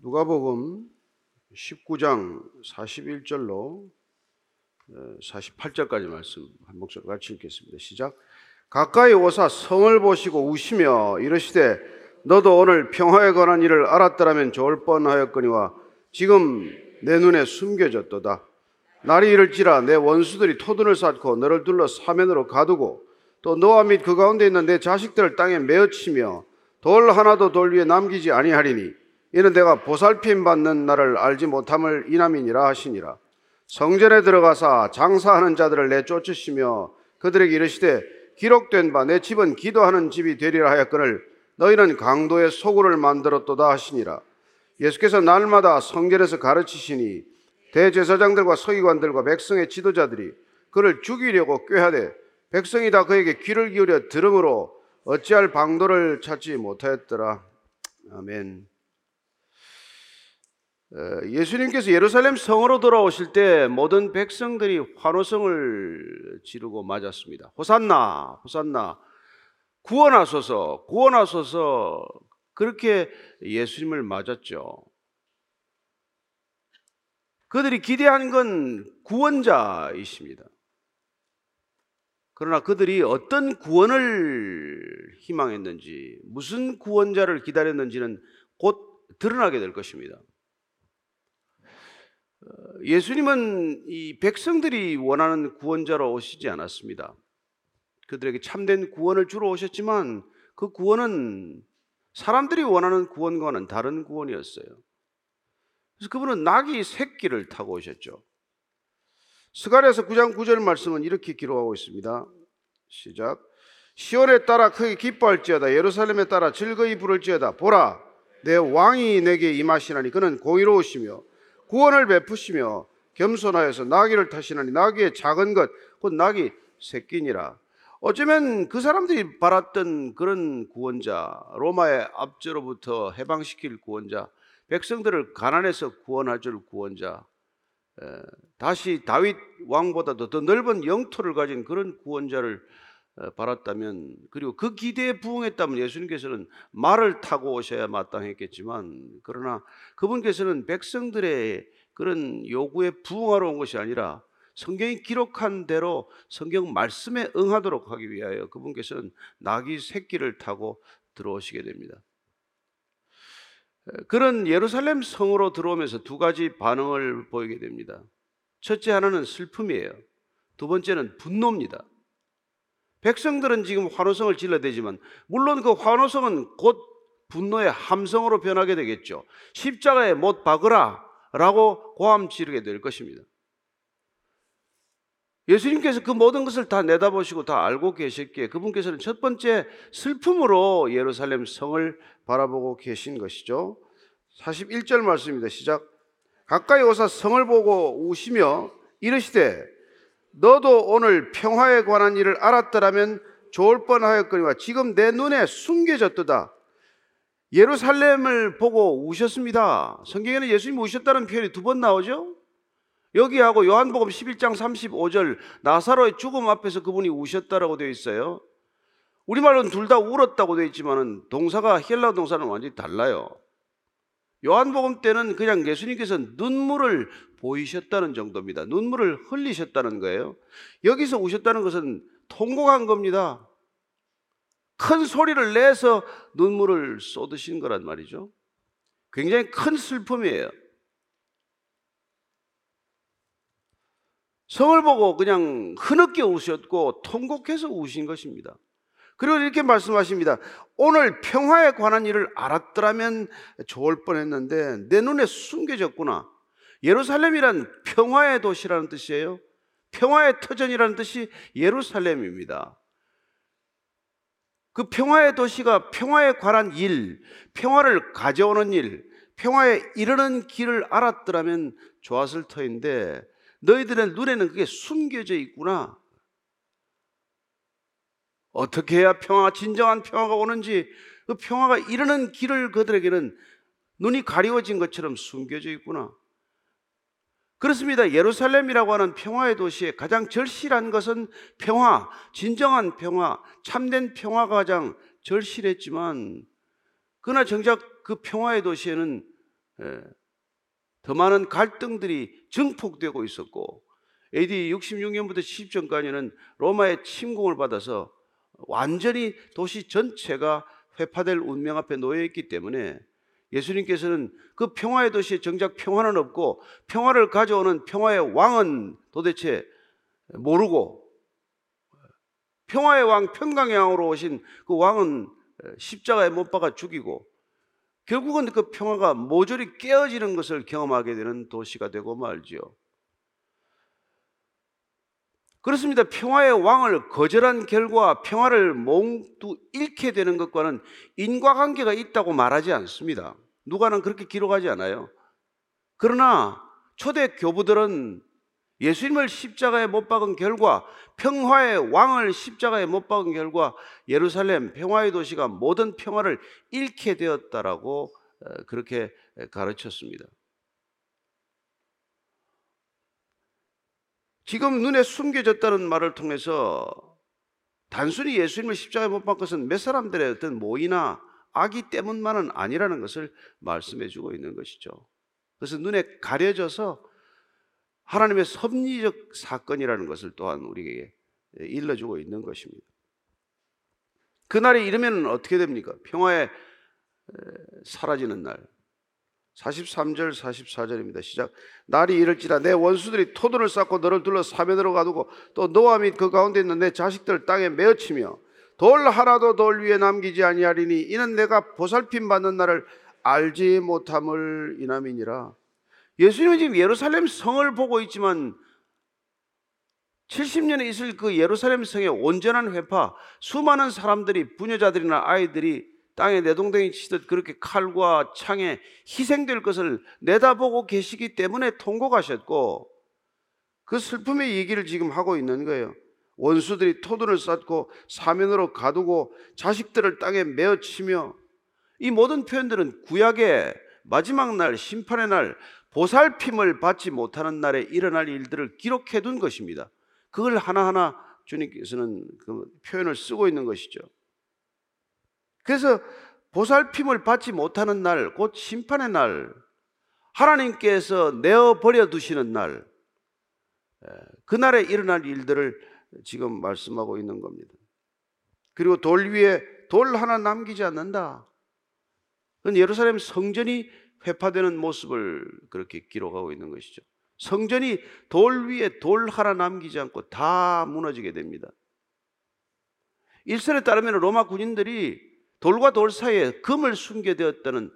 누가복음 19장 41절로 48절까지 말씀 한 목소리 같이 읽겠습니다. 시작. 가까이 오사 성을 보시고 우시며 이르시되 너도 오늘 평화에 관한 일을 알았더라면 좋을 뻔하였거니와 지금 내 눈에 숨겨졌도다. 날이 이를지라 내 원수들이 토둔을 쌓고 너를 둘러 사면으로 가두고 또 너와 및 그 가운데 있는 내 자식들을 땅에 메어치며 돌 하나도 돌 위에 남기지 아니하리니 이는 내가 보살핌 받는 나를 알지 못함을 이남이니라 하시니라. 성전에 들어가사 장사하는 자들을 내쫓으시며 그들에게 이르시되 기록된 바 내 집은 기도하는 집이 되리라 하였거늘 너희는 강도의 소굴을 만들었도다 하시니라. 예수께서 날마다 성전에서 가르치시니 대제사장들과 서기관들과 백성의 지도자들이 그를 죽이려고 꾀하되 백성이 다 그에게 귀를 기울여 들음으로 어찌할 방도를 찾지 못하였더라. 아멘. 예수님께서 예루살렘 성으로 돌아오실 때 모든 백성들이 환호성을 지르고 맞았습니다. 호산나, 호산나, 구원하소서, 구원하소서, 그렇게 예수님을 맞았죠. 그들이 기대한 건 구원자이십니다. 그러나 그들이 어떤 구원을 희망했는지, 무슨 구원자를 기다렸는지는 곧 드러나게 될 것입니다. 예수님은 이 백성들이 원하는 구원자로 오시지 않았습니다. 그들에게 참된 구원을 주러 오셨지만 그 구원은 사람들이 원하는 구원과는 다른 구원이었어요. 그래서 그분은 낙이 새끼를 타고 오셨죠. 스가랴서 9장 9절 말씀은 이렇게 기록하고 있습니다. 시작. 시온에 따라 크게 기뻐할지어다 예루살렘에 따라 즐거이 부를지어다 보라 내 왕이 내게 임하시나니 그는 공의로우시며 구원을 베푸시며 겸손하여서 나귀를 타시나니 나귀의 작은 것 곧 나귀 새끼니라. 어쩌면 그 사람들이 바랐던 그런 구원자, 로마의 압제로부터 해방시킬 구원자, 백성들을 가난해서 구원하줄 구원자, 다시 다윗 왕보다도 더 넓은 영토를 가진 그런 구원자를 바랐다면 그리고 그 기대에 부응했다면 예수님께서는 말을 타고 오셔야 마땅했겠지만 그러나 그분께서는 백성들의 그런 요구에 부응하러 온 것이 아니라 성경이 기록한 대로 성경 말씀에 응하도록 하기 위하여 그분께서는 나귀 새끼를 타고 들어오시게 됩니다. 그런 예루살렘 성으로 들어오면서 두 가지 반응을 보이게 됩니다. 첫째 하나는 슬픔이에요. 두 번째는 분노입니다. 백성들은 지금 환호성을 질러대지만 물론 그 환호성은 곧 분노의 함성으로 변하게 되겠죠. 십자가에 못 박으라 라고 고함 지르게 될 것입니다. 예수님께서 그 모든 것을 다 내다보시고 다 알고 계셨기에 그분께서는 첫 번째 슬픔으로 예루살렘 성을 바라보고 계신 것이죠. 41절 말씀입니다. 시작. 가까이 오사 성을 보고 우시며 이르시되 너도 오늘 평화에 관한 일을 알았더라면 좋을 뻔하였거니와 지금 내 눈에 숨겨졌도다. 예루살렘을 보고 우셨습니다. 성경에는 예수님 우셨다는 표현이 두 번 나오죠? 여기하고 요한복음 11장 35절 나사로의 죽음 앞에서 그분이 우셨다라고 되어 있어요. 우리말로는 둘 다 울었다고 되어 있지만 동사가 헬라 동사는 완전히 달라요. 요한복음 때는 그냥 예수님께서 눈물을 보이셨다는 정도입니다. 눈물을 흘리셨다는 거예요. 여기서 우셨다는 것은 통곡한 겁니다. 큰 소리를 내서 눈물을 쏟으신 거란 말이죠. 굉장히 큰 슬픔이에요. 성을 보고 그냥 흐느껴 우셨고 통곡해서 우신 것입니다. 그리고 이렇게 말씀하십니다. 오늘 평화에 관한 일을 알았더라면 좋을 뻔했는데 내 눈에 숨겨졌구나. 예루살렘이란 평화의 도시라는 뜻이에요. 평화의 터전이라는 뜻이 예루살렘입니다. 그 평화의 도시가 평화에 관한 일, 평화를 가져오는 일, 평화에 이르는 길을 알았더라면 좋았을 터인데 너희들의 눈에는 그게 숨겨져 있구나. 어떻게 해야 평화, 진정한 평화가 오는지 그 평화가 이르는 길을 그들에게는 눈이 가리워진 것처럼 숨겨져 있구나. 그렇습니다. 예루살렘이라고 하는 평화의 도시에 가장 절실한 것은 평화, 진정한 평화, 참된 평화가 가장 절실했지만, 그러나 정작 그 평화의 도시에는 예, 더 많은 갈등들이 증폭되고 있었고 AD 66년부터 70전까지는 로마의 침공을 받아서 완전히 도시 전체가 회파될 운명 앞에 놓여 있기 때문에 예수님께서는 그 평화의 도시에 정작 평화는 없고 평화를 가져오는 평화의 왕은 도대체 모르고 평화의 왕 평강의 왕으로 오신 그 왕은 십자가에 못 박아 죽이고 결국은 그 평화가 모조리 깨어지는 것을 경험하게 되는 도시가 되고 말지요. 그렇습니다. 평화의 왕을 거절한 결과 평화를 몽두 잃게 되는 것과는 인과관계가 있다고 말하지 않습니다. 누가는 그렇게 기록하지 않아요. 그러나 초대 교부들은 예수님을 십자가에 못 박은 결과 평화의 왕을 십자가에 못 박은 결과 예루살렘 평화의 도시가 모든 평화를 잃게 되었다라고 어, 그렇게 가르쳤습니다. 지금 눈에 숨겨졌다는 말을 통해서 단순히 예수님을 십자가에 못 박은 것은 몇 사람들의 어떤 모의나 악이 때문만은 아니라는 것을 말씀해 주고 있는 것이죠. 그래서 눈에 가려져서 하나님의 섭리적 사건이라는 것을 또한 우리에게 일러주고 있는 것입니다. 그날이 이르면 어떻게 됩니까? 평화에 사라지는 날. 43절 44절입니다. 시작. 날이 이를지라 내 원수들이 토도를 쌓고 너를 둘러 사면으로 가두고 또 너와 및 그 가운데 있는 내 자식들을 땅에 메어치며 돌 하나도 돌 위에 남기지 아니하리니 이는 내가 보살핌 받는 날을 알지 못함을 이남이니라. 예수님은 지금 예루살렘 성을 보고 있지만 70년에 있을 그 예루살렘 성의 온전한 회파, 수많은 사람들이 부녀자들이나 아이들이 땅에 내동댕이 치듯 그렇게 칼과 창에 희생될 것을 내다보고 계시기 때문에 통곡하셨고 그 슬픔의 얘기를 지금 하고 있는 거예요. 원수들이 토둔을 쌓고 사면으로 가두고 자식들을 땅에 메어치며 이 모든 표현들은 구약의 마지막 날 심판의 날 보살핌을 받지 못하는 날에 일어날 일들을 기록해 둔 것입니다. 그걸 하나하나 주님께서는 그 표현을 쓰고 있는 것이죠. 그래서 보살핌을 받지 못하는 날, 곧 심판의 날, 하나님께서 내어 버려 두시는 날, 그날에 일어날 일들을 지금 말씀하고 있는 겁니다. 그리고 돌 위에 돌 하나 남기지 않는다. 예루살렘 성전이 회파되는 모습을 그렇게 기록하고 있는 것이죠. 성전이 돌 위에 돌 하나 남기지 않고 다 무너지게 됩니다. 일설에 따르면 로마 군인들이 돌과 돌 사이에 금을 숨겨되었다는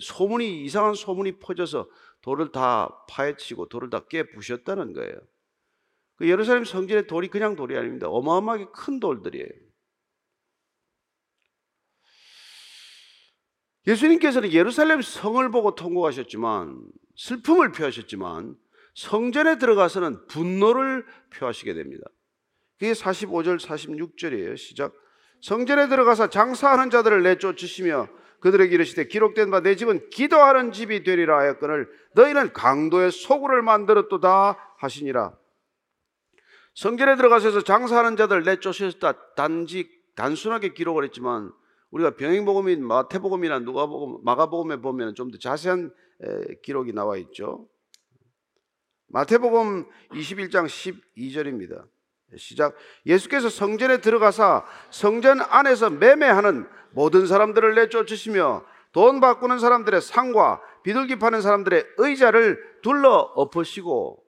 소문이 이상한 소문이 퍼져서 돌을 다 파헤치고 돌을 다 깨부셨다는 거예요. 그 예루살렘 성전의 돌이 그냥 돌이 아닙니다. 어마어마하게 큰 돌들이에요. 예수님께서는 예루살렘 성을 보고 통곡하셨지만 슬픔을 표하셨지만 성전에 들어가서는 분노를 표하시게 됩니다. 그게 45절 46절이에요. 시작. 성전에 들어가서 장사하는 자들을 내쫓으시며 그들에게 이르시되 기록된 바 내 집은 기도하는 집이 되리라 하였거늘 너희는 강도의 소굴을 만들었도다 하시니라. 성전에 들어가서 장사하는 자들 내쫓으셨다 단지 단순하게 기록을 했지만 우리가 병행복음인 마태복음이나 누가복음, 마가복음에 보면 좀 더 자세한 기록이 나와 있죠. 마태복음 21장 12절입니다. 시작. 예수께서 성전에 들어가사 성전 안에서 매매하는 모든 사람들을 내쫓으시며 돈 바꾸는 사람들의 상과 비둘기 파는 사람들의 의자를 둘러 엎으시고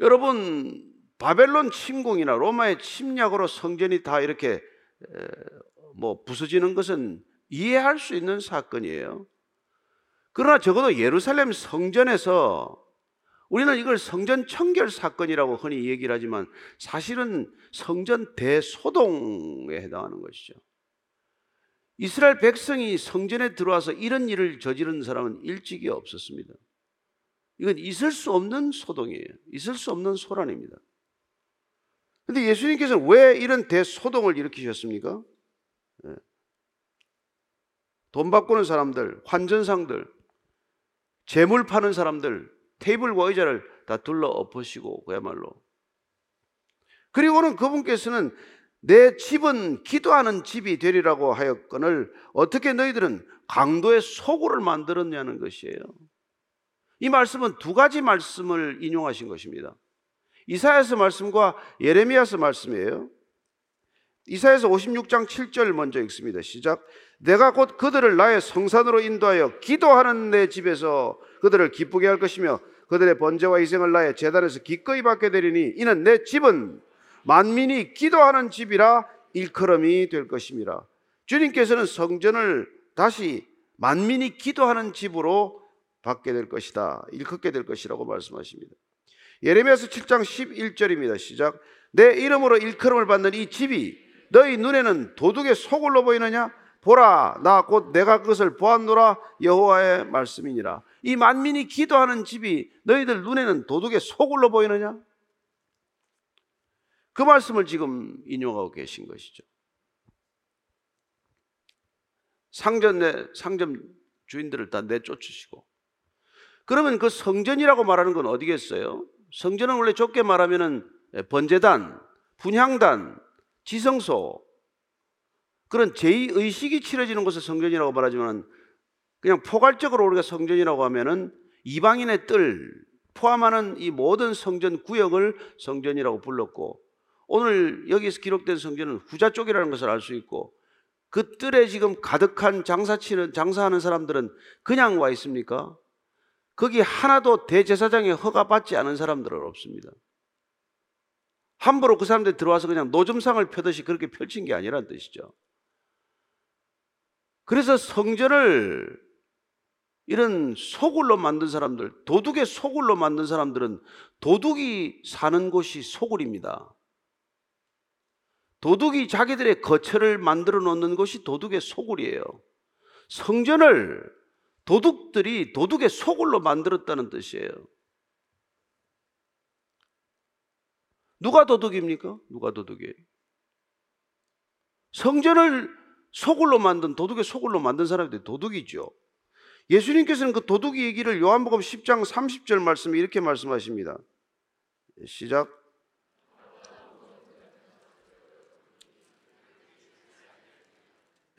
여러분 바벨론 침공이나 로마의 침략으로 성전이 다 이렇게 뭐 부서지는 것은 이해할 수 있는 사건이에요. 그러나 적어도 예루살렘 성전에서 우리는 이걸 성전 청결 사건이라고 흔히 얘기를 하지만 사실은 성전 대소동에 해당하는 것이죠. 이스라엘 백성이 성전에 들어와서 이런 일을 저지른 사람은 일찍이 없었습니다. 이건 있을 수 없는 소동이에요. 있을 수 없는 소란입니다. 근데 예수님께서 왜 이런 대소동을 일으키셨습니까? 예. 돈 바꾸는 사람들, 환전상들, 재물 파는 사람들, 테이블과 의자를 다 둘러 엎으시고 그야말로 그리고는 그분께서는 내 집은 기도하는 집이 되리라고 하였거늘 어떻게 너희들은 강도의 소굴을 만들었냐는 것이에요. 이 말씀은 두 가지 말씀을 인용하신 것입니다. 이사야서 말씀과 예레미야서 말씀이에요. 이사야서 56장 7절 먼저 읽습니다. 시작. 내가 곧 그들을 나의 성산으로 인도하여 기도하는 내 집에서 그들을 기쁘게 할 것이며 그들의 번제와 희생을 나의 재단에서 기꺼이 받게 되리니 이는 내 집은 만민이 기도하는 집이라 일컬음이 될 것임이라. 주님께서는 성전을 다시 만민이 기도하는 집으로 받게 될 것이다. 일컫게 될 것이라고 말씀하십니다. 예레미야서 7장 11절입니다. 시작. 내 이름으로 일컬음을 받는 이 집이 너희 눈에는 도둑의 소굴로 보이느냐? 보라, 나 곧 내가 그것을 보았노라 여호와의 말씀이니라. 이 만민이 기도하는 집이 너희들 눈에는 도둑의 소굴로 보이느냐? 그 말씀을 지금 인용하고 계신 것이죠. 상전 내 상점 주인들을 다 내쫓으시고 그러면 그 성전이라고 말하는 건 어디겠어요? 성전은 원래 좁게 말하면은 번제단, 분향단, 지성소 그런 제2의식이 치러지는 곳을 성전이라고 말하지만 그냥 포괄적으로 우리가 성전이라고 하면은 이방인의 뜰 포함하는 이 모든 성전 구역을 성전이라고 불렀고 오늘 여기서 기록된 성전은 후자 쪽이라는 것을 알 수 있고 그 뜰에 지금 가득한 장사치는 장사하는 사람들은 그냥 와 있습니까? 거기 하나도 대제사장의 허가 받지 않은 사람들은 없습니다. 함부로 그 사람들이 들어와서 그냥 노점상을 펴듯이 그렇게 펼친 게 아니라는 뜻이죠. 그래서 성전을 이런 소굴로 만든 사람들, 도둑의 소굴로 만든 사람들은 도둑이 사는 곳이 소굴입니다. 도둑이 자기들의 거처를 만들어 놓는 것이 도둑의 소굴이에요. 성전을 도둑들이 도둑의 소굴로 만들었다는 뜻이에요. 누가 도둑입니까? 누가 도둑이에요? 성전을 소굴로 만든 도둑의 소굴로 만든 사람들이 도둑이죠. 예수님께서는 그 도둑이 얘기를 요한복음 10장 30절 말씀에 이렇게 말씀하십니다. 시작.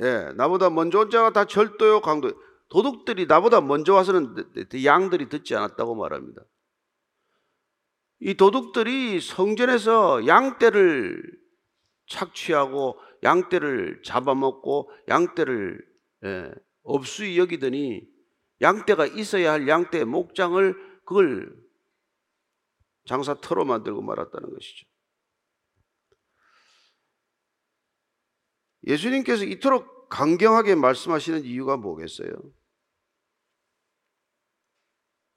예, 나보다 먼저 온 자가 다 절도요 강도. 도둑들이 나보다 먼저 와서는 양들이 듣지 않았다고 말합니다. 이 도둑들이 성전에서 양떼를 착취하고 양떼를 잡아먹고 양떼를 예, 업수히 여기더니 양떼가 있어야 할 양떼의 목장을 그걸 장사 터로 만들고 말았다는 것이죠. 예수님께서 이토록 강경하게 말씀하시는 이유가 뭐겠어요?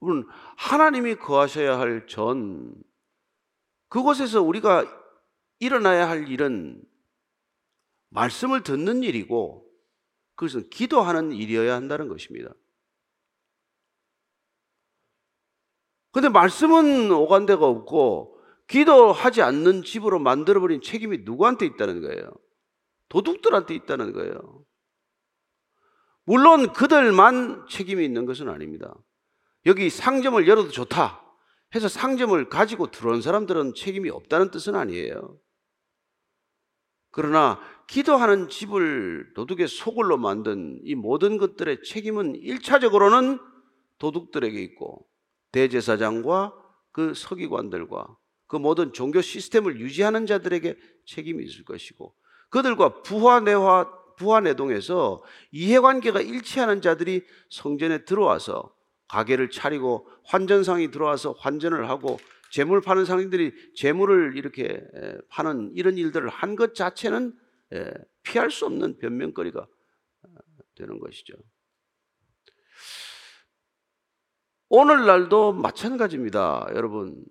여러분, 하나님이 거하셔야 할 전, 그곳에서 우리가 일어나야 할 일은 말씀을 듣는 일이고 그것은 기도하는 일이어야 한다는 것입니다. 근데 말씀은 오간 데가 없고 기도하지 않는 집으로 만들어버린 책임이 누구한테 있다는 거예요? 도둑들한테 있다는 거예요. 물론 그들만 책임이 있는 것은 아닙니다. 여기 상점을 열어도 좋다 해서 상점을 가지고 들어온 사람들은 책임이 없다는 뜻은 아니에요. 그러나 기도하는 집을 도둑의 소굴로 만든 이 모든 것들의 책임은 1차적으로는 도둑들에게 있고 대제사장과 그 서기관들과 그 모든 종교 시스템을 유지하는 자들에게 책임이 있을 것이고 그들과 부화내화 부화내동에서 이해관계가 일치하는 자들이 성전에 들어와서 가게를 차리고 환전상이 들어와서 환전을 하고 재물 파는 상인들이 재물을 이렇게 파는 이런 일들을 한 것 자체는 피할 수 없는 변명거리가 어, 되는 것이죠. 오늘날도 마찬가지입니다, 여러분.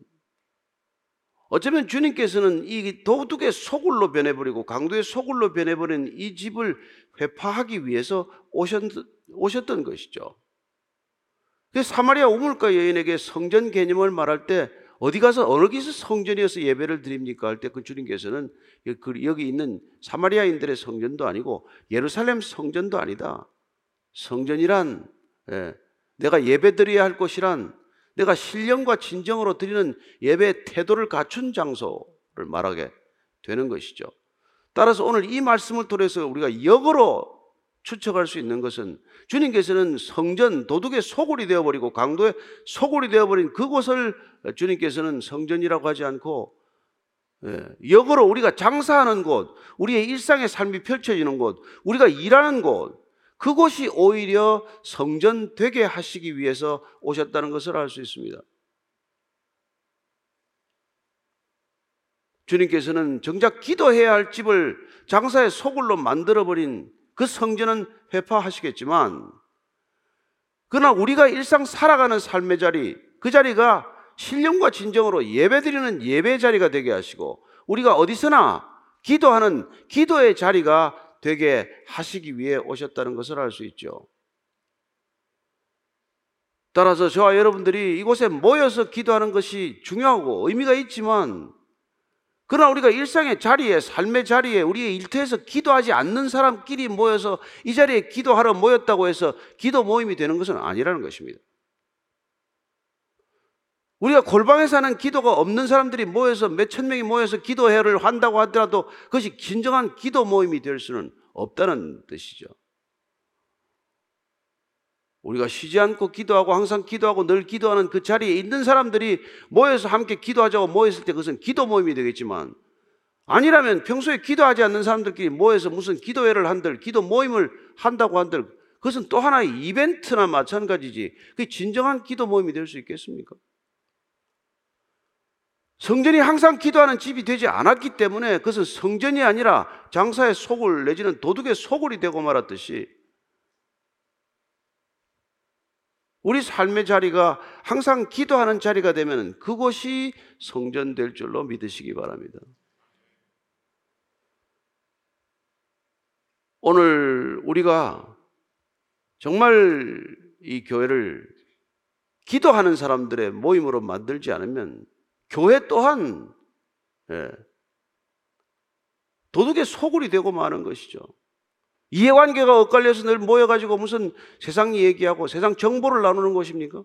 어쩌면 주님께서는 이 도둑의 소굴로 변해버리고 강도의 소굴로 변해버린 이 집을 회파하기 위해서 오셨, 오셨던 것이죠. 사마리아 우물가 여인에게 성전 개념을 말할 때 어디 가서 어느 곳에서 성전이어서 예배를 드립니까? 할 때 그 주님께서는 그 여기 있는 사마리아인들의 성전도 아니고 예루살렘 성전도 아니다. 성전이란 예, 내가 예배 드려야 할 곳이란 내가 신령과 진정으로 드리는 예배 태도를 갖춘 장소를 말하게 되는 것이죠. 따라서 오늘 이 말씀을 통해서 우리가 역으로 추측할 수 있는 것은 주님께서는 성전 도둑의 소굴이 되어버리고 강도의 소굴이 되어버린 그곳을 주님께서는 성전이라고 하지 않고 예, 역으로 우리가 장사하는 곳, 우리의 일상의 삶이 펼쳐지는 곳, 우리가 일하는 곳, 그곳이 오히려 성전 되게 하시기 위해서 오셨다는 것을 알 수 있습니다. 주님께서는 정작 기도해야 할 집을 장사의 소굴로 만들어버린 그 성전은 회파하시겠지만, 그러나 우리가 일상 살아가는 삶의 자리, 그 자리가 신령과 진정으로 예배드리는 예배 자리가 되게 하시고, 우리가 어디서나 기도하는 기도의 자리가 되게 하시기 위해 오셨다는 것을 알 수 있죠. 따라서 저와 여러분들이 이곳에 모여서 기도하는 것이 중요하고 의미가 있지만 그러나 우리가 일상의 자리에 삶의 자리에 우리의 일터에서 기도하지 않는 사람끼리 모여서 이 자리에 기도하러 모였다고 해서 기도 모임이 되는 것은 아니라는 것입니다. 우리가 골방에 사는 기도가 없는 사람들이 모여서 몇 천 명이 모여서 기도회를 한다고 하더라도 그것이 진정한 기도 모임이 될 수는 없다는 뜻이죠. 우리가 쉬지 않고 기도하고 항상 기도하고 늘 기도하는 그 자리에 있는 사람들이 모여서 함께 기도하자고 모였을 때 그것은 기도 모임이 되겠지만 아니라면 평소에 기도하지 않는 사람들끼리 모여서 무슨 기도회를 한들 기도 모임을 한다고 한들 그것은 또 하나의 이벤트나 마찬가지지 그게 진정한 기도 모임이 될 수 있겠습니까? 성전이 항상 기도하는 집이 되지 않았기 때문에 그것은 성전이 아니라 장사의 소굴 내지는 도둑의 소굴이 되고 말았듯이 우리 삶의 자리가 항상 기도하는 자리가 되면 그곳이 성전 될 줄로 믿으시기 바랍니다. 오늘 우리가 정말 이 교회를 기도하는 사람들의 모임으로 만들지 않으면 교회 또한 예, 도둑의 소굴이 되고 마는 것이죠. 이해관계가 엇갈려서 늘 모여가지고 무슨 세상 얘기하고 세상 정보를 나누는 것입니까?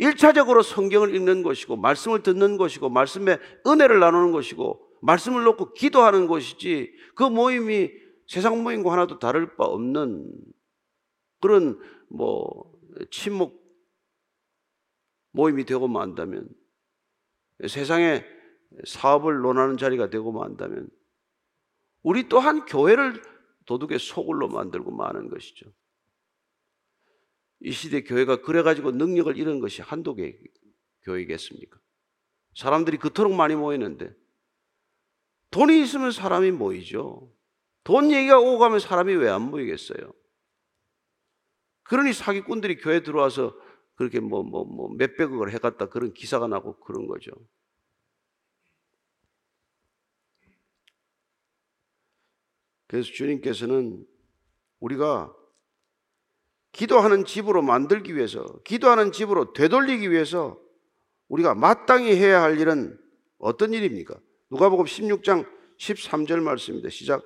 1차적으로 성경을 읽는 것이고, 말씀을 듣는 것이고, 말씀의 은혜를 나누는 것이고, 말씀을 놓고 기도하는 것이지, 그 모임이 세상 모임과 하나도 다를 바 없는 그런 뭐, 침묵 모임이 되고 만다면 세상에 사업을 논하는 자리가 되고 만다면 우리 또한 교회를 도둑의 소굴로 만들고 마는 것이죠. 이 시대 교회가 그래가지고 능력을 잃은 것이 개 교회겠습니까? 사람들이 그토록 많이 모이는데 돈이 있으면 사람이 모이죠. 돈 얘기가 오고 가면 사람이 왜 안 모이겠어요? 그러니 사기꾼들이 교회 들어와서 그렇게 뭐, 뭐, 뭐, 몇백억을 해갔다 그런 기사가 나고 그런 거죠. 그래서 주님께서는 우리가 기도하는 집으로 만들기 위해서, 기도하는 집으로 되돌리기 위해서 우리가 마땅히 해야 할 일은 어떤 일입니까? 누가복음 16장 13절 말씀입니다. 시작.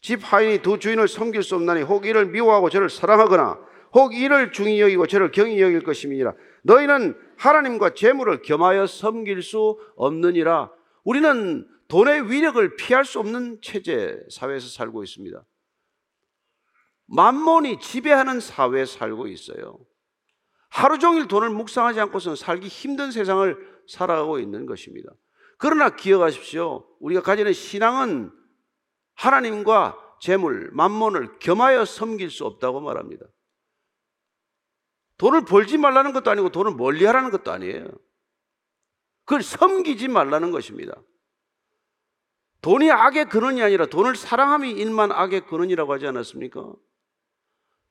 집 하인이 두 주인을 섬길 수 없나니 혹 이를 미워하고 저를 사랑하거나 혹 이를 중히 여기고 저를 경히 여길 것임이니라. 너희는 하나님과 재물을 겸하여 섬길 수 없느니라. 우리는 돈의 위력을 피할 수 없는 체제 사회에서 살고 있습니다. 만몬이 지배하는 사회에 살고 있어요. 하루 종일 돈을 묵상하지 않고서는 살기 힘든 세상을 살아가고 있는 것입니다. 그러나 기억하십시오. 우리가 가지는 신앙은 하나님과 재물, 만몬을 겸하여 섬길 수 없다고 말합니다. 돈을 벌지 말라는 것도 아니고 돈을 멀리 하라는 것도 아니에요. 그걸 섬기지 말라는 것입니다. 돈이 악의 근원이 아니라 돈을 사랑함이 일만 악의 근원이라고 하지 않았습니까?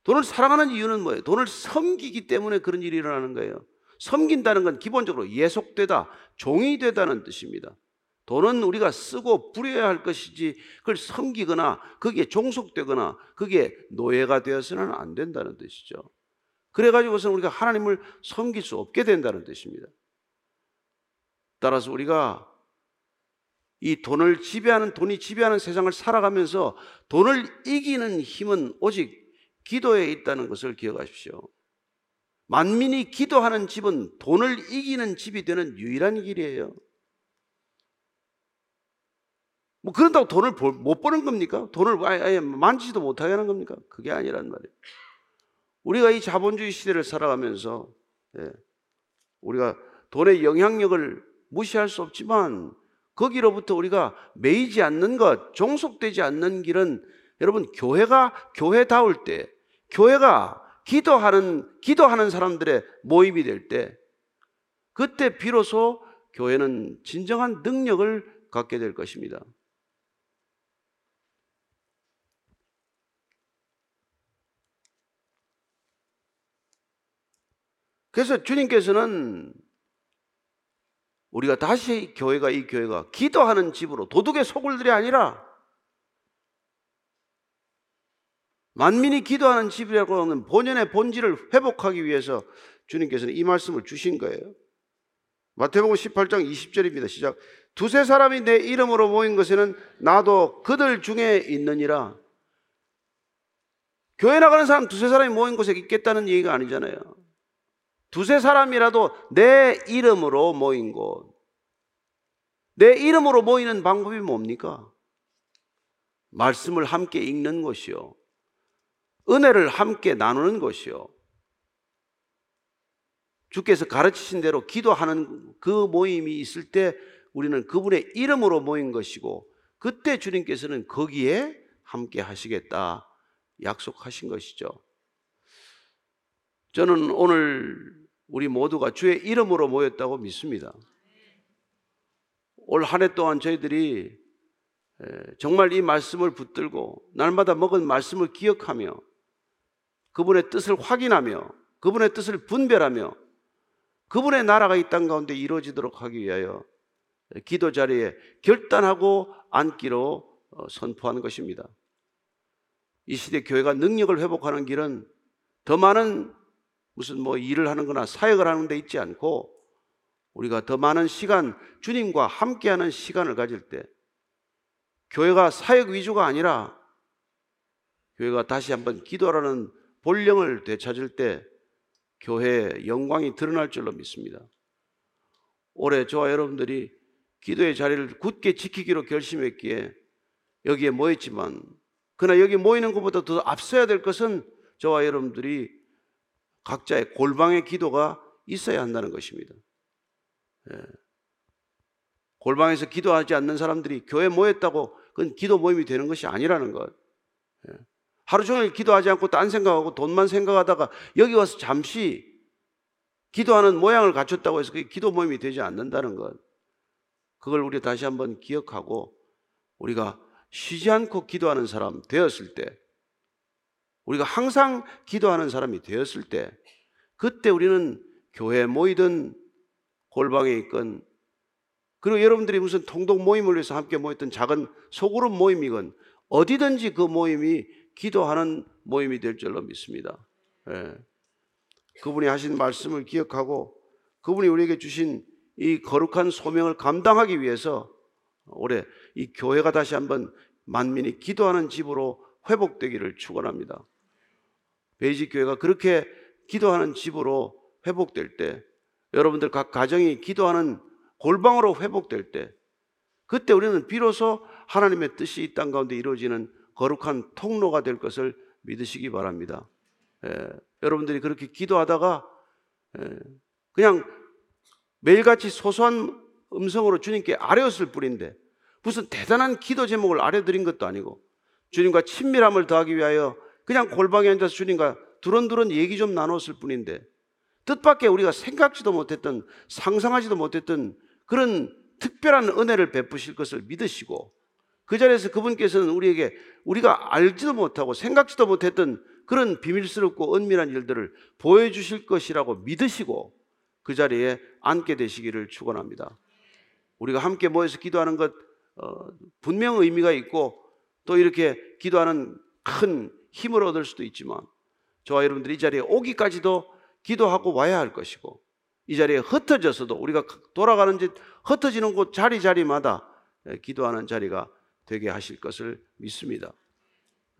돈을 사랑하는 이유는 뭐예요? 돈을 섬기기 때문에 그런 일이 일어나는 거예요. 섬긴다는 건 기본적으로 예속되다, 종이 되다는 뜻입니다. 돈은 우리가 쓰고 부려야 할 것이지 그걸 섬기거나 거기에 종속되거나 그게 노예가 되어서는 안 된다는 뜻이죠. 그래가지고서는 우리가 하나님을 섬길 수 없게 된다는 뜻입니다. 따라서 우리가 이 돈을 지배하는, 돈이 지배하는 세상을 살아가면서 돈을 이기는 힘은 오직 기도에 있다는 것을 기억하십시오. 만민이 기도하는 집은 돈을 이기는 집이 되는 유일한 길이에요. 뭐 그런다고 돈을 벌- 못 버는 겁니까? 돈을 아예 만지지도 못하게 하는 겁니까? 그게 아니란 말이에요. 우리가 이 자본주의 시대를 살아가면서 예, 우리가 돈의 영향력을 무시할 수 없지만 거기로부터 우리가 매이지 않는 것, 종속되지 않는 길은 여러분 교회가 교회다울 때, 교회가 기도하는 기도하는 사람들의 모임이 될 때, 그때 비로소 교회는 진정한 능력을 갖게 될 것입니다. 그래서 주님께서는 우리가 다시 교회가 이 교회가 기도하는 집으로 도둑의 소굴들이 아니라 만민이 기도하는 집이라고 하는 본연의 본질을 회복하기 위해서 주님께서는 이 말씀을 주신 거예요. 마태복음 18장 20절입니다. 시작. 두세 사람이 내 이름으로 모인 것에는 나도 그들 중에 있느니라. 교회 나가는 사람 두세 사람이 모인 곳에 있겠다는 얘기가 아니잖아요. 두세 사람이라도 내 이름으로 모인 곳. 내 이름으로 모이는 방법이 뭡니까? 말씀을 함께 읽는 것이요. 은혜를 함께 나누는 것이요. 주께서 가르치신 대로 기도하는 그 모임이 있을 때 우리는 그분의 이름으로 모인 것이고 그때 주님께서는 거기에 함께 하시겠다 약속하신 것이죠. 저는 오늘 우리 모두가 주의 이름으로 모였다고 믿습니다. 올 한 해 동안 저희들이 정말 이 말씀을 붙들고 날마다 먹은 말씀을 기억하며 그분의 뜻을 확인하며 그분의 뜻을 분별하며 그분의 나라가 이 땅 가운데 이루어지도록 하기 위하여 기도 자리에 결단하고 앉기로 어, 선포하는 것입니다. 이 시대 교회가 능력을 회복하는 길은 더 많은 무슨 뭐 일을 하는 거나 사역을 하는 데 있지 않고 우리가 더 많은 시간 주님과 함께하는 시간을 가질 때 교회가 사역 위주가 아니라 교회가 다시 한번 기도하라는 본령을 되찾을 때 교회의 영광이 드러날 줄로 믿습니다. 올해 저와 여러분들이 기도의 자리를 굳게 지키기로 결심했기에 여기에 모였지만 그러나 여기 모이는 것보다 더 앞서야 될 것은 저와 여러분들이 각자의 골방의 기도가 있어야 한다는 것입니다. 예. 골방에서 기도하지 않는 사람들이 교회 모였다고 그건 기도 모임이 되는 것이 아니라는 것. 예. 하루 종일 기도하지 않고 딴 생각하고 돈만 생각하다가 여기 와서 잠시 기도하는 모양을 갖췄다고 해서 그게 기도 모임이 되지 않는다는 것. 그걸 우리 다시 한번 기억하고 우리가 쉬지 않고 기도하는 사람 되었을 때 우리가 항상 기도하는 사람이 되었을 때 그때 우리는 교회에 모이든 골방에 있건 그리고 여러분들이 무슨 통독 모임을 위해서 함께 모였던 작은 소그룹 모임이건 어디든지 그 모임이 기도하는 모임이 될 줄로 믿습니다. 예. 그분이 하신 말씀을 기억하고 그분이 우리에게 주신 이 거룩한 소명을 감당하기 위해서 올해 이 교회가 다시 한번 만민이 기도하는 집으로 회복되기를 축원합니다. 베이직 교회가 그렇게 기도하는 집으로 회복될 때 여러분들 각 가정이 기도하는 골방으로 회복될 때 그때 우리는 비로소 하나님의 뜻이 이 땅 가운데 이루어지는 거룩한 통로가 될 것을 믿으시기 바랍니다. 예, 여러분들이 그렇게 기도하다가 예, 그냥 매일같이 소소한 음성으로 주님께 아뢰었을 뿐인데 무슨 대단한 기도 제목을 아뢰드린 것도 아니고 주님과 친밀함을 더하기 위하여 그냥 골방에 앉아서 주님과 두런두런 얘기 좀 나눴을 뿐인데 뜻밖의 우리가 생각지도 못했던 상상하지도 못했던 그런 특별한 은혜를 베푸실 것을 믿으시고 그 자리에서 그분께서는 우리에게 우리가 알지도 못하고 생각지도 못했던 그런 비밀스럽고 은밀한 일들을 보여주실 것이라고 믿으시고 그 자리에 앉게 되시기를 축원합니다. 우리가 함께 모여서 기도하는 것 어, 분명 의미가 있고 또 이렇게 기도하는 큰 힘을 얻을 수도 있지만 저와 여러분들이 이 자리에 오기까지도 기도하고 와야 할 것이고 이 자리에 흩어져서도 우리가 돌아가는 집 흩어지는 곳 자리 자리마다 기도하는 자리가 되게 하실 것을 믿습니다.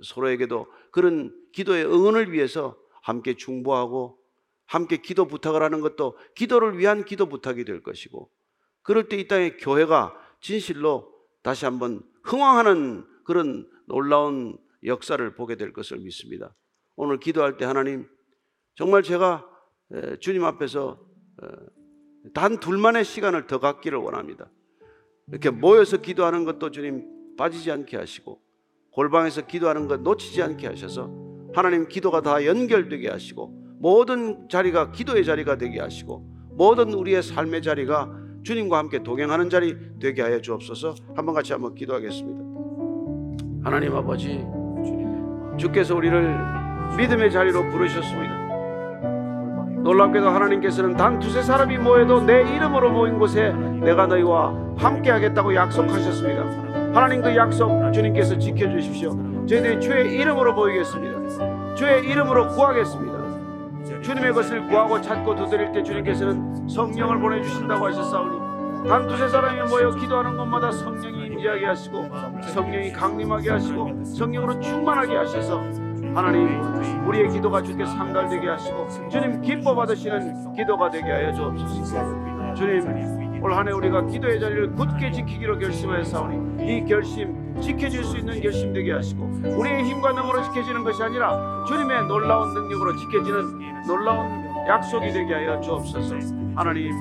서로에게도 그런 기도의 응원을 위해서 함께 중보하고 함께 기도 부탁을 하는 것도 기도를 위한 기도 부탁이 될 것이고 그럴 때 이 땅에 교회가 진실로 다시 한번 흥황하는 그런 놀라운 역사를 보게 될 것을 믿습니다. 오늘 기도할 때 하나님 정말 제가 에, 주님 앞에서 어, 단 둘만의 시간을 더 갖기를 원합니다. 이렇게 모여서 기도하는 것도 주님 빠지지 않게 하시고 골방에서 기도하는 것 놓치지 않게 하셔서 하나님 기도가 다 연결되게 하시고 모든 자리가 기도의 자리가 되게 하시고 모든 우리의 삶의 자리가 주님과 함께 동행하는 자리 되게 하여 주옵소서. 한번 같이 한번 기도하겠습니다. 하나님 아버지 주께서 우리를 믿음의 자리로 부르셨습니다. 놀랍게도 하나님께서는 단 두세 사람이 모여도 내 이름으로 모인 곳에 내가 너희와 함께 하겠다고 약속하셨습니다. 하나님 그 약속 주님께서 지켜주십시오. 저희들이 주의 이름으로 모이겠습니다. 주의 이름으로 구하겠습니다. 주님의 것을 구하고 찾고 두드릴 때 주님께서는 성령을 보내주신다고 하셨사오니 단 두세 사람이 모여 기도하는 곳마다 성령이 임재하게 하시고 성령이 강림하게 하시고 성령으로 충만하게 하셔서 하나님 우리의 기도가 주께 상달되게 하시고 주님 기뻐 받으시는 기도가 되게 하여 주옵소서. 주님 올 한해 우리가 기도의 자리를 굳게 지키기로 결심하였사오니 이 결심 지켜질 수 있는 결심 되게 하시고 우리의 힘과 능으로 지켜지는 것이 아니라 주님의 놀라운 능력으로 지켜지는 놀라운 약속이 되게 하여 주옵소서. 하나님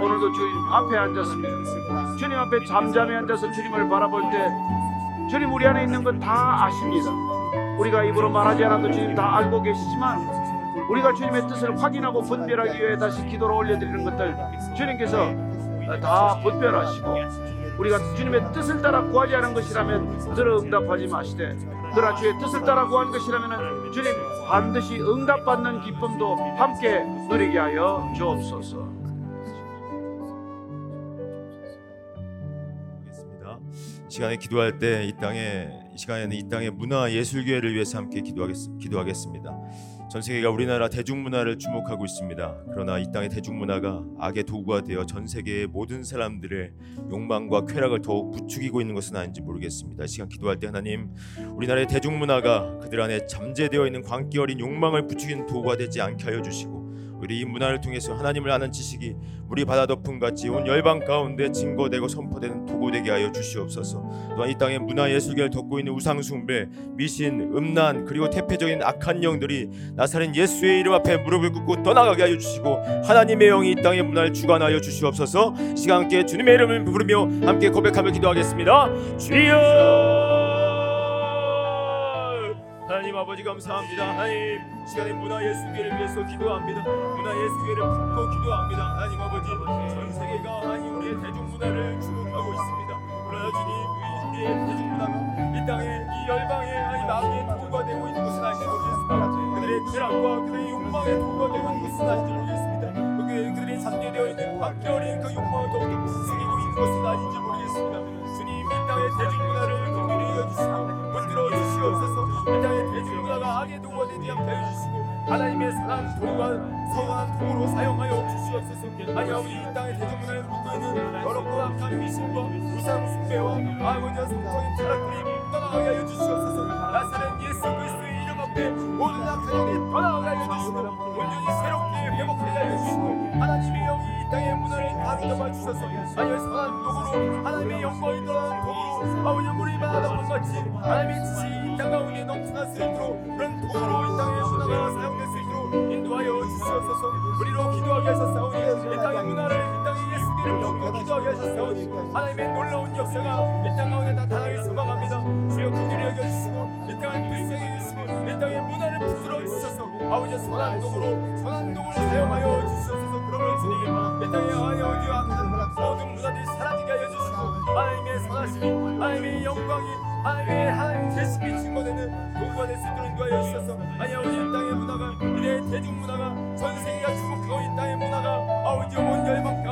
오늘도 주님 앞에 앉았습니다 주님 앞에 잠잠히 앉아서 주님을 바라볼 때 주님 우리 안에 있는 건 다 아십니다 우리가 입으로 말하지 않아도 주님 다 알고 계시지만 우리가 주님의 뜻을 확인하고 분별하기 위해 다시 기도로 올려드리는 것들 주님께서 다 분별하시고 우리가 주님의 뜻을 따라 구하지 않은 것이라면 들어 응답하지 마시되 그러나 주의 뜻을 따라 구한 것이라면 주님 반드시 응답받는 기쁨도 함께 누리게 하여 주옵소서. 시간에 기도할 때 이 땅에 이 시간에는 이 땅의 문화 예술계를 위해서 함께 기도하겠, 기도하겠 습니다. 전 세계가 우리나라 대중문화를 주목하고 있습니다. 그러나 이 땅의 대중문화가 악의 도구가 되어 전 세계의 모든 사람들의 욕망과 쾌락을 더욱 부추기고 있는 것은 아닌지 모르겠습니다. 이 시간 기도할 때 하나님 우리나라의 대중문화가 그들 안에 잠재되어 있는 광기 어린 욕망을 부추기는 도구가 되지 않게 하여 주시고 우리 이 문화를 통해서 하나님을 아는 지식이 우리 바다 덮음 같이 온 열방 가운데 증거되고 선포되는 도구 되게 하여 주시옵소서. 또한 이 땅의 문화 예술계를 덮고 있는 우상 숭배, 미신, 음란 그리고 태폐적인 악한 영들이 나사렛 예수의 이름 앞에 무릎을 꿇고 떠나가게 하여 주시고 하나님의 영이 이 땅의 문화를 주관하여 주시옵소서. 시간 함께 주님의 이름을 부르며 함께 고백하며 기도하겠습니다. 주여! 하나님 아버지 감사합니다. 하나님 시간에 문화 예술계를 위해서 기도합니다. 문화 예술계를 품고 기도합니다. 하나님 아버지 전 세계가 하나님 우리의 대중문화를 주목하고 있습니다. 그러나 주님 우리- 우리의 대중문화가 이 땅에 이 열방에 하나님 악의 도구가 되고 있는 것은 아닌지 모르겠습니다. 그들의 쾌락과 그들의 욕망의 도구가 되고 있는 것은 아닌지 모르겠습니다. 그 그들이 잠재되어 있는 박겨린 그 욕망을 더욱더 부추기고 있는 것은 아닌지 모르겠습니다. 주님 이 땅의 대중문화를 긍휼히 여주시고 붙 들어 주시옵소서. 이 땅의 대중문화가 악의 되지 않게 해주시고 하나님의 선한 도구가 선한 도구로 사용하여 주시옵소서. 아니 아버지 이 땅의 대중문화를 묶고 있는 여러 고악한 미신과 우상 숭배와 아버지와 성적인 철학들이 떠나가게 하여 주시옵소서. 나사렛 예수 그리스도의 이름 앞에 모든 악한 영이 떠나가게 하여 주시고 온전히 새롭게 회복하게 하여 주시고 하나님의 영이 이 땅의 문화를 다듬어 주셔서. 아니 선한 도구로 하나님의 영광이 떠나는 도구로 아버지 우리 바라본 같이 하나님의 지식이 이 땅 가운데 넘쳐날 수 있도록 그런 도구로 이 땅의 문화가 사용될 수 있도록 인도하여 주시옵소서. 우리로 기도하게 하셨사오니 이 땅의 문화를 이 땅의 예수님을 품고 기도하게 하셨사오니 하나님의 놀라운 역사가 이 땅 가운데 나타나기 소망합니다. 주여 긍휼히 여겨주시고 이 땅을 불쌍히 여주시고 이 땅의 아버지 선한 도구로 선한 도구를 사용하여 주시옵소서. 그러면 주님 이 땅에 아버지와 모든 문화들이 사라지게 하여 주시고 하나님의 선하심이 하나님의 영광이 하나님의 하나님 대신이 증거되는 도구가 될수 있도록 인도하여 주셔서. 아니 아버지 이 땅의 문화가 이래 대중문화가 전 세계가 주목하고 이 땅의 문화가 아버지 온 열방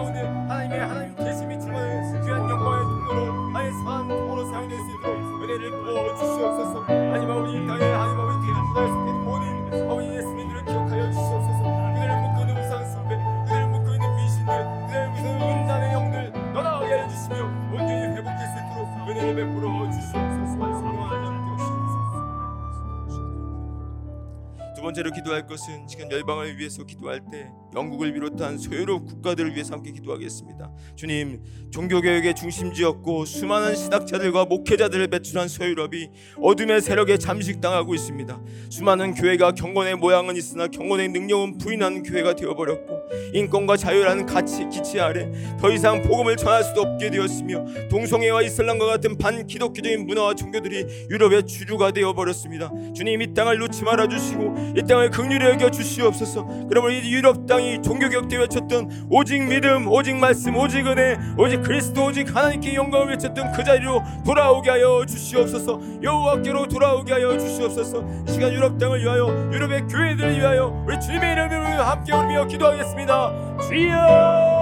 번째로 기도할 것은 지금 열방을 위해서 기도할 때 영국을 비롯한 소유롭 국가들을 위해서 함께 기도하겠습니다. 주님, 종교개혁의 중심지였고 수많은 신학자들과 목회자들을 배출한 소유럽이 어둠의 세력에 잠식당하고 있습니다. 수많은 교회가 경건의 모양은 있으나 경건의 능력은 부인하는 교회가 되어버렸고 인권과 자유라는 가치 기치 아래 더 이상 복음을 전할 수도 없게 되었으며 동성애와 이슬람과 같은 반기독교적인 문화와 종교들이 유럽의 주류가 되어버렸습니다. 주님 이 땅을 놓지 말아 주시고 이 땅을 극률히 여겨 주시옵소서. 그러므로 이 유럽 땅이 종교 개혁 때 외쳤던 오직 믿음, 오직 말씀, 오직 은혜, 오직 그리스도, 오직 하나님께 영광을 외쳤던 그 자리로 돌아오게 하여 주시옵소서. 여호와께로 돌아오게 하여 주시옵소서. 이 시간 유럽 땅을 위하여 유럽의 교회들을 위하여 우리 주님의 이름으로 함께 울며 기도하겠습니다. 주여!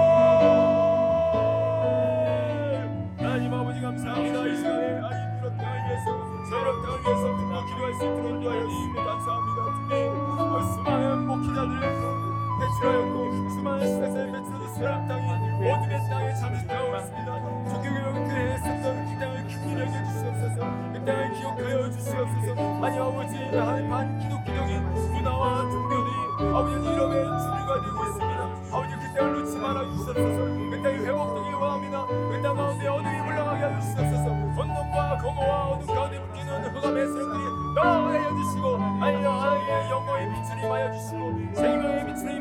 배출하였고 수많은 신학자를 배출하여 유럽 땅이 어둠의 땅에 잠식하고 있습니다. 종교개혁 때 했었던 그 땅을 기억해 주시옵소서. 그 땅을 기억하여 주시옵소서. 아니 아버지 하나님 반기독교적인 문화와 종교들이 아버지 유럽의 주류가 되고 있습니다. 아버지 그 땅을 놓지 말아 주시옵소서. 그 땅이 회복되길 원합니다. 그 땅 가운데 어둠이 물러가게 하여 주시옵소서. 혼돈과 공허와 어둠 가운데 묶이는 흑암의 세력들이 나가게 하여 주시고 아니 하나님의 영광의 빛을 임하여 주시고 빛을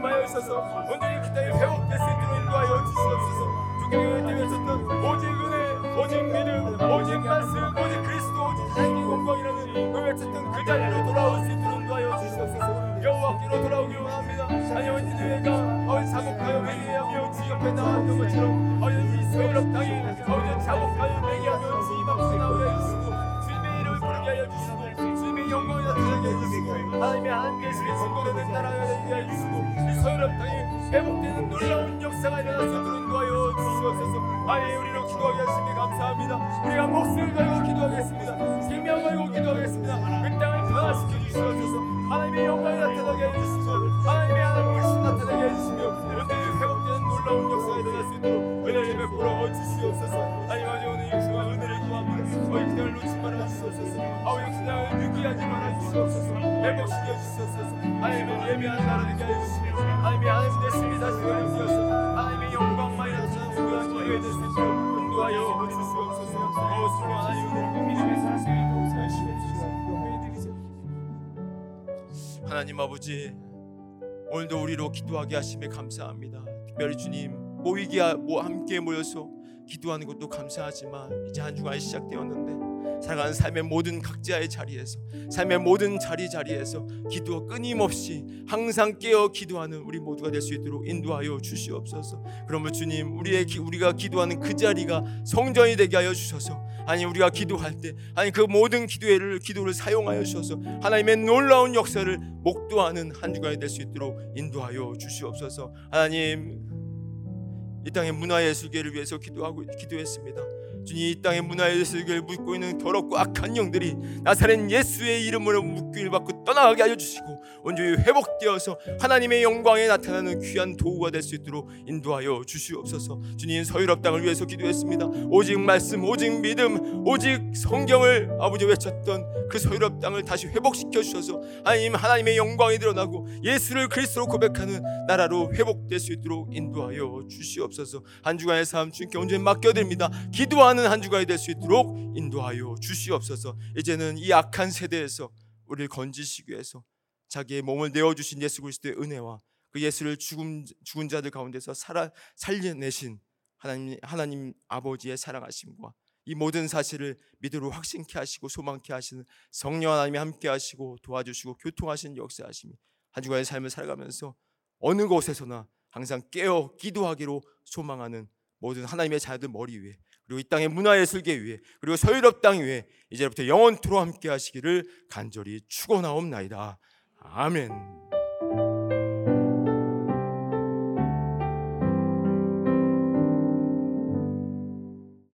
임하여 주셔서 오늘 그 회복될 수 있도록 인도하여 주시옵소서. 때에 섰던 오직 은혜, 오직 믿음, 오직 말씀, 오직 그리스도, 오직 하나님의 영광이라는 그 외쳤던 그 자리로 돌아올 수 있도록 인도하여 주시옵소서. 여호와께로 돌아오기 원합니다. 아니 어디 교회가 어디 자복하여 회개하며 주 옆에 나왔던 것처럼 어디 이 소유럽 땅이 어디 자복하여 회개하며 주 앞에 나오게 해주시고 주님의 이름을 부르게 하여 주시고 주님의 영광을 나타나 하나님의 하나님의 신의 증거되는 나라가 되게 해주시고 이 소유럽 땅이 회복되는 놀라운 역사가 있도록 인도하여 주시옵소서. 아예 우리로 기도하게 하시니 감사합니다. 우리가 목숨을 걸고 기도하겠습니다. 생명 걸고 기도하겠습니다. 그 땅을 변화시켜 주시옵소서. 하나님의 영광이 나타나게 해주시고 하나님의 하나님의 신 나타나게 해주시며 오늘 회복되는 놀라운 역사 회복시켜 주시옵소서 하나님의 예배하는 나라 되게 해주시며 하나님의 하나님 되십니다 주셔서 하나님의 영광만이 나타나는 그런 기회가 될수 있도록 인도하여 주시옵소서 오 수고 하나님 은혜를 믿음의 사랑에 동사하시옵소서 하나님 아버지 오늘도 우리로 기도하게 하심에 감사합니다. 특별히 주님 모이기 뭐 함께 모여서 기도하는 것도 감사하지만 이제 한 주간이 시작되었는데 살아가는 삶의 모든 각자의 자리에서 삶의 모든 자리 자리에서 기도 끊임없이 항상 깨어 기도하는 우리 모두가 될 수 있도록 인도하여 주시옵소서. 그러면 주님 우리의 기, 우리가 기도하는 그 자리가 성전이 되게 하여 주셔서 아니 우리가 기도할 때 아니 그 모든 기도를 기도를 사용하여 주셔서 하나님의 놀라운 역사를 목도하는 한 주간이 될 수 있도록 인도하여 주시옵소서. 하나님 이 땅의 문화예술계를 위해서 기도하고 기도했습니다. 주님 이 땅의 문화예술계를 묻고 있는 더럽고 악한 영들이 나사렛 예수의 이름으로 묶임을 받고 떠나가게 하여 주시고 온전히 회복되어서 하나님의 영광에 나타나는 귀한 도구가 될 수 있도록 인도하여 주시옵소서. 주님 서유럽 땅을 위해서 기도했습니다. 오직 말씀, 오직 믿음, 오직 성경을 아버지 외쳤던 그 서유럽 땅을 다시 회복시켜 주셔서 하나님 하나님의 영광이 드러나고 예수를 그리스도로 고백하는 나라로 회복될 수 있도록 인도하여 주시옵소서. 한 주간의 삶 주님께 온전히 맡겨드립니다. 기도하 는 한 주간이 될 수 있도록 인도하여 주시옵소서. 이제는 이 악한 세대에서 우리를 건지시기 위해서 자기의 몸을 내어 주신 예수 그리스도의 은혜와 그 예수를 죽은 죽은 자들 가운데서 살아 살려내신 하나님 하나님 아버지의 사랑하심과 이 모든 사실을 믿음으로 확신케 하시고 소망케 하시는 성령 하나님이 함께 하시고 도와주시고 교통하시는 역사하심이 한 주간의 삶을 살아가면서 어느 곳에서나 항상 깨어 기도하기로 소망하는 모든 하나님의 자녀들 머리 위에 그리고 이 땅의 문화예술계 위에 그리고 서유럽 땅 위에 이제부터 영원토록 함께 하시기를 간절히 축원하옵나이다. 아멘.